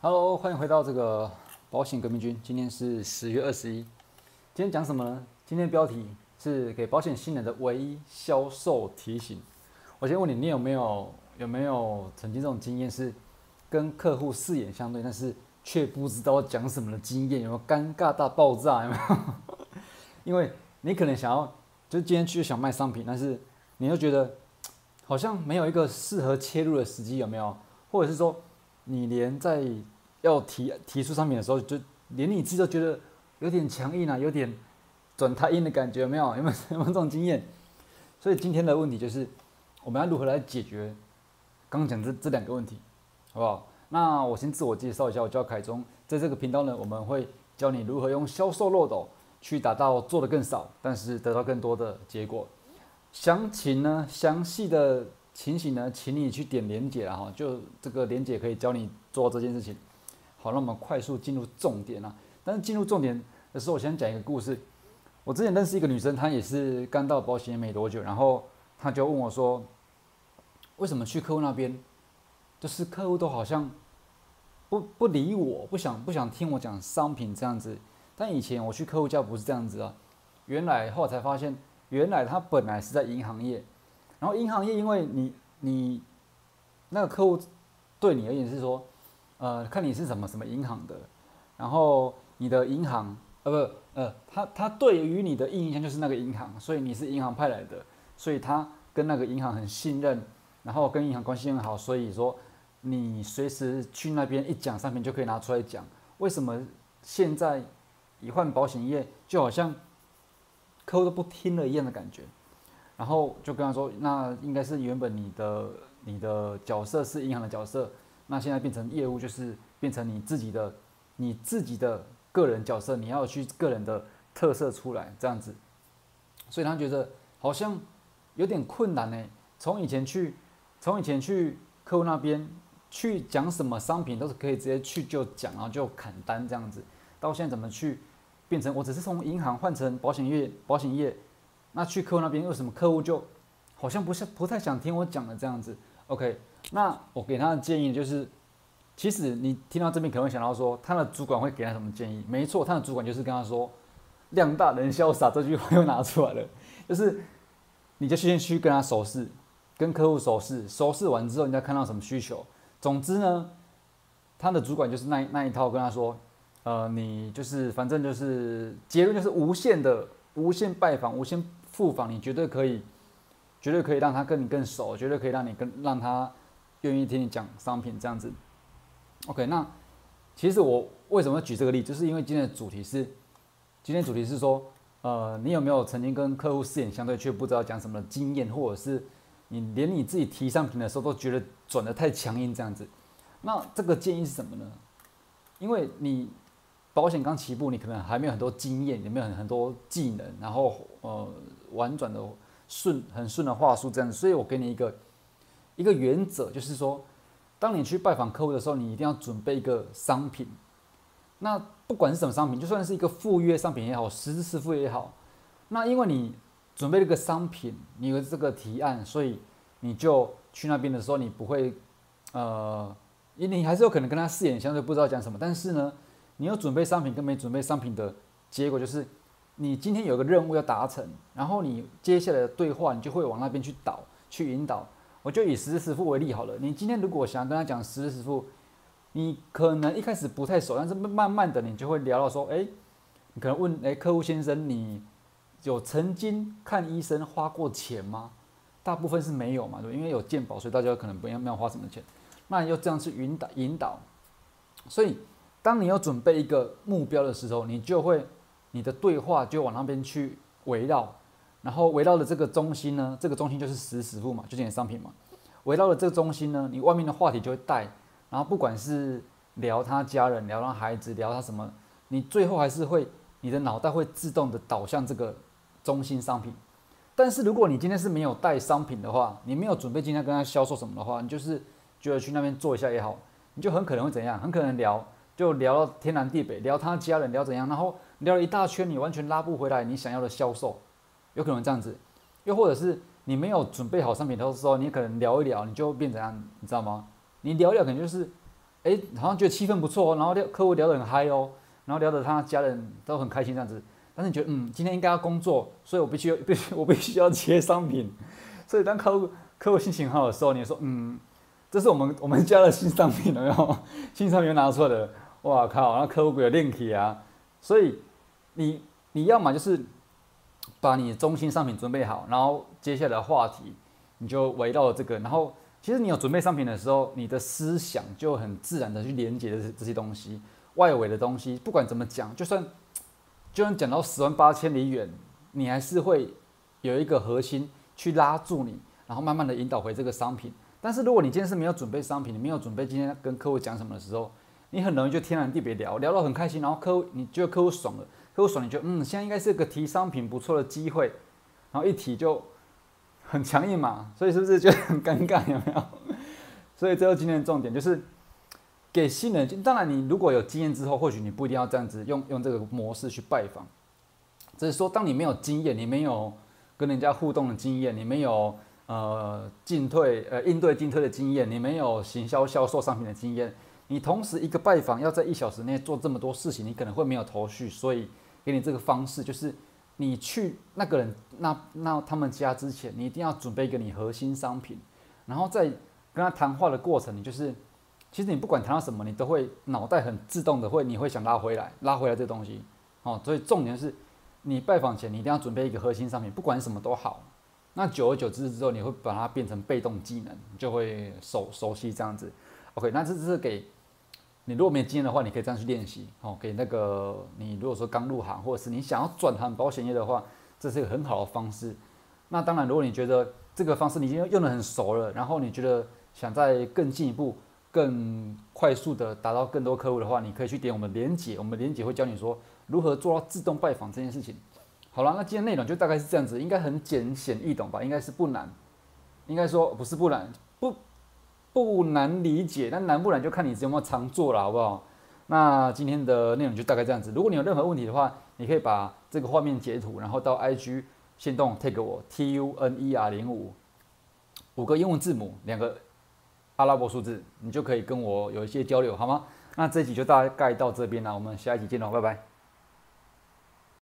Hello，欢迎回到这个保险革命军。今天是十月二十一，今天讲什么呢？今天标题是给保险新人的唯一销售提醒。我先问你，你有没有有没有曾经这种经验，是跟客户四眼相对，但是却不知道讲什么的经验？有没有尴尬到爆炸？有没有？因为你可能想要，就今天去想卖商品，但是你又觉得好像没有一个适合切入的时机，有没有？或者是说，你连在要提提出商品的时候，就连你自己都觉得有点强硬啊，有点转太硬的感觉，有没有？有没有有没有这种经验？所以今天的问题就是，我们要如何来解决刚刚讲这这两个问题，好不好？那我先自我介绍一下，我叫凯中，在这个频道呢，我们会教你如何用销售漏斗。去达到做的更少，但是得到更多的结果。详情呢，详细的情形呢，请你去点连结啊，哈，就这个连结可以教你做这件事情。好，那我们快速进入重点啊。但是进入重点的时候，我先讲一个故事。我之前认识一个女生，她也是刚到保险没多久，然后她就问我说：“为什么去客户那边，就是客户都好像不不理我，不想不想听我讲商品这样子。”但以前我去客户家不是这样子啊，原来后来才发现，原来他本来是在银行业，然后银行业因为你你那个客户对你而言是说，呃，看你是什么什么银行的，然后你的银行呃不呃他他对于你的印象就是那个银行，所以你是银行派来的，所以他跟那个银行很信任，然后跟银行关系很好，所以说你随时去那边一讲商品就可以拿出来讲，为什么现在？一换保险业，就好像客户都不听了一样的感觉，然后就跟他说：“那应该是原本你的你的角色是银行的角色，那现在变成业务，就是变成你自己的你自己的个人角色，你要去个人的特色出来这样子。”所以他觉得好像有点困难呢。从以前去从以前去客户那边去讲什么商品，都是可以直接去就讲，然后就砍单这样子，到现在怎么去？变成我只是从银行换成保险业，保险业，那去客户那边为什么客户就好像不是不太想听我讲的这样子？OK，那我给他的建议就是，其实你听到这边可能会想到说，他的主管会给他什么建议？没错，他的主管就是跟他说“量大人潇洒”这句话又拿出来了，就是你就先去跟他熟视，跟客户熟视，熟视完之后，你再看到什么需求。总之呢，他的主管就是那那一套跟他说。呃，你就是反正就是结论就是无限的无限拜访，无限复访，你绝对可以，绝对可以让他跟你更熟，绝对可以让你跟让他愿意听你讲商品这样子。OK，那其实我为什么举这个例，就是因为今天的主题是，今天主题是说，呃，你有没有曾经跟客户四眼相对却不知道讲什么的经验，或者是你连你自己提商品的时候都觉得转的太强硬这样子？那这个建议是什么呢？因为你。保险刚起步，你可能还没有很多经验，也没有很很多技能，然后呃婉转的顺很顺的话术这样，所以我给你一个一个原则，就是说，当你去拜访客户的时候，你一定要准备一个商品。那不管是什么商品，就算是一个赴约商品也好，实质式赴约也好，那因为你准备了个商品，你有这个提案，所以你就去那边的时候，你不会呃，你你还是有可能跟他四眼相对，不知道讲什么，但是呢。你有准备商品跟没准备商品的结果，就是你今天有个任务要达成，然后你接下来的对话，你就会往那边去导、去引导。我就以十日十付为例好了。你今天如果想跟他讲十日十付，你可能一开始不太熟，但是慢慢的你就会聊到说，哎，你可能问，哎，客户先生，你有曾经看医生花过钱吗？大部分是没有嘛，对，因为有健保，所以大家可能不要没有花什么钱。那你就这样去引导引导，所以。当你要准备一个目标的时候，你就会你的对话就往那边去围绕，然后围绕的这个中心呢，这个中心就是实时付嘛，就这些商品嘛。围绕的这个中心呢，你外面的话题就会带，然后不管是聊他家人，聊他孩子，聊他什么，你最后还是会你的脑袋会自动的导向这个中心商品。但是如果你今天是没有带商品的话，你没有准备今天跟他销售什么的话，你就是觉得去那边做一下也好，你就很可能会怎样？很可能聊。就聊到天南地北，聊他家人，聊怎样，然后聊了一大圈，你完全拉不回来你想要的销售，有可能这样子，又或者是你没有准备好商品的时候，你可能聊一聊，你就变怎样，你知道吗？你聊一聊可能就是哎，好像觉得气氛不错哦，然后聊客户聊得很嗨哦，然后聊得他家人都很开心这样子。但是你觉得，嗯，今天应该要工作，所以我必须必须我必须要接商品。所以当客户客户心情好的时候，你说，嗯，这是我们我们家的新商品，有没有？新商品拿出来的，哇靠！那客户有练气啊。所以你你要么就是把你中心商品准备好，然后接下来话题你就围绕这个。然后其实你有准备商品的时候，你的思想就很自然的去连接这这些东西，外围的东西，不管怎么讲，就算。就算讲到十万八千里远，你还是会有一个核心去拉住你，然后慢慢的引导回这个商品。但是如果你今天是没有准备商品，你没有准备今天跟客户讲什么的时候，你很容易就天南地北聊，聊到很开心，然后客户你觉得客户爽了，客户爽，你就嗯，现在应该是个提商品不错的机会，然后一提就很强硬嘛，所以是不是觉得很尴尬？有没有？所以这个今天的重点就是。给新人，当然你如果有经验之后，或许你不一定要这样子用用这个模式去拜访。只是说，当你没有经验，你没有跟人家互动的经验，你没有呃进退呃应对进退的经验，你没有行销销售商品的经验，你同时一个拜访要在一小时内做这么多事情，你可能会没有头绪。所以给你这个方式，就是你去那个人那那他们家之前，你一定要准备一个你核心商品，然后在跟他谈话的过程，你就是。其实你不管谈到什么，你都会脑袋很自动的会，你会想拉回来，拉回来这东西，哦，所以重点是，你拜访前你一定要准备一个核心商品，不管什么都好。那久而久之之后，你会把它变成被动技能，就会熟熟悉这样子。OK，那这是给你如果没有经验的话，你可以这样去练习。哦，给那个你如果说刚入行，或者是你想要转行保险业的话，这是一个很好的方式。那当然，如果你觉得这个方式你已经用的很熟了，然后你觉得想再更进一步。更快速的达到更多客户的话，你可以去点我们连接，我们连接会教你说如何做到自动拜访这件事情。好了，那今天内容就大概是这样子，应该很简显易懂吧？应该是不难，应该说不是不难，不不难理解，但难不难就看你有没有常做了，好不好？那今天的内容就大概这样子。如果你有任何问题的话，你可以把这个画面截图，然后到 IG 先动 take 我 T U N E R 零五五个英文字母两个。阿拉伯数字，你就可以跟我有一些交流，好吗？那这集就大概到这边了，我们下一集见喽，拜拜。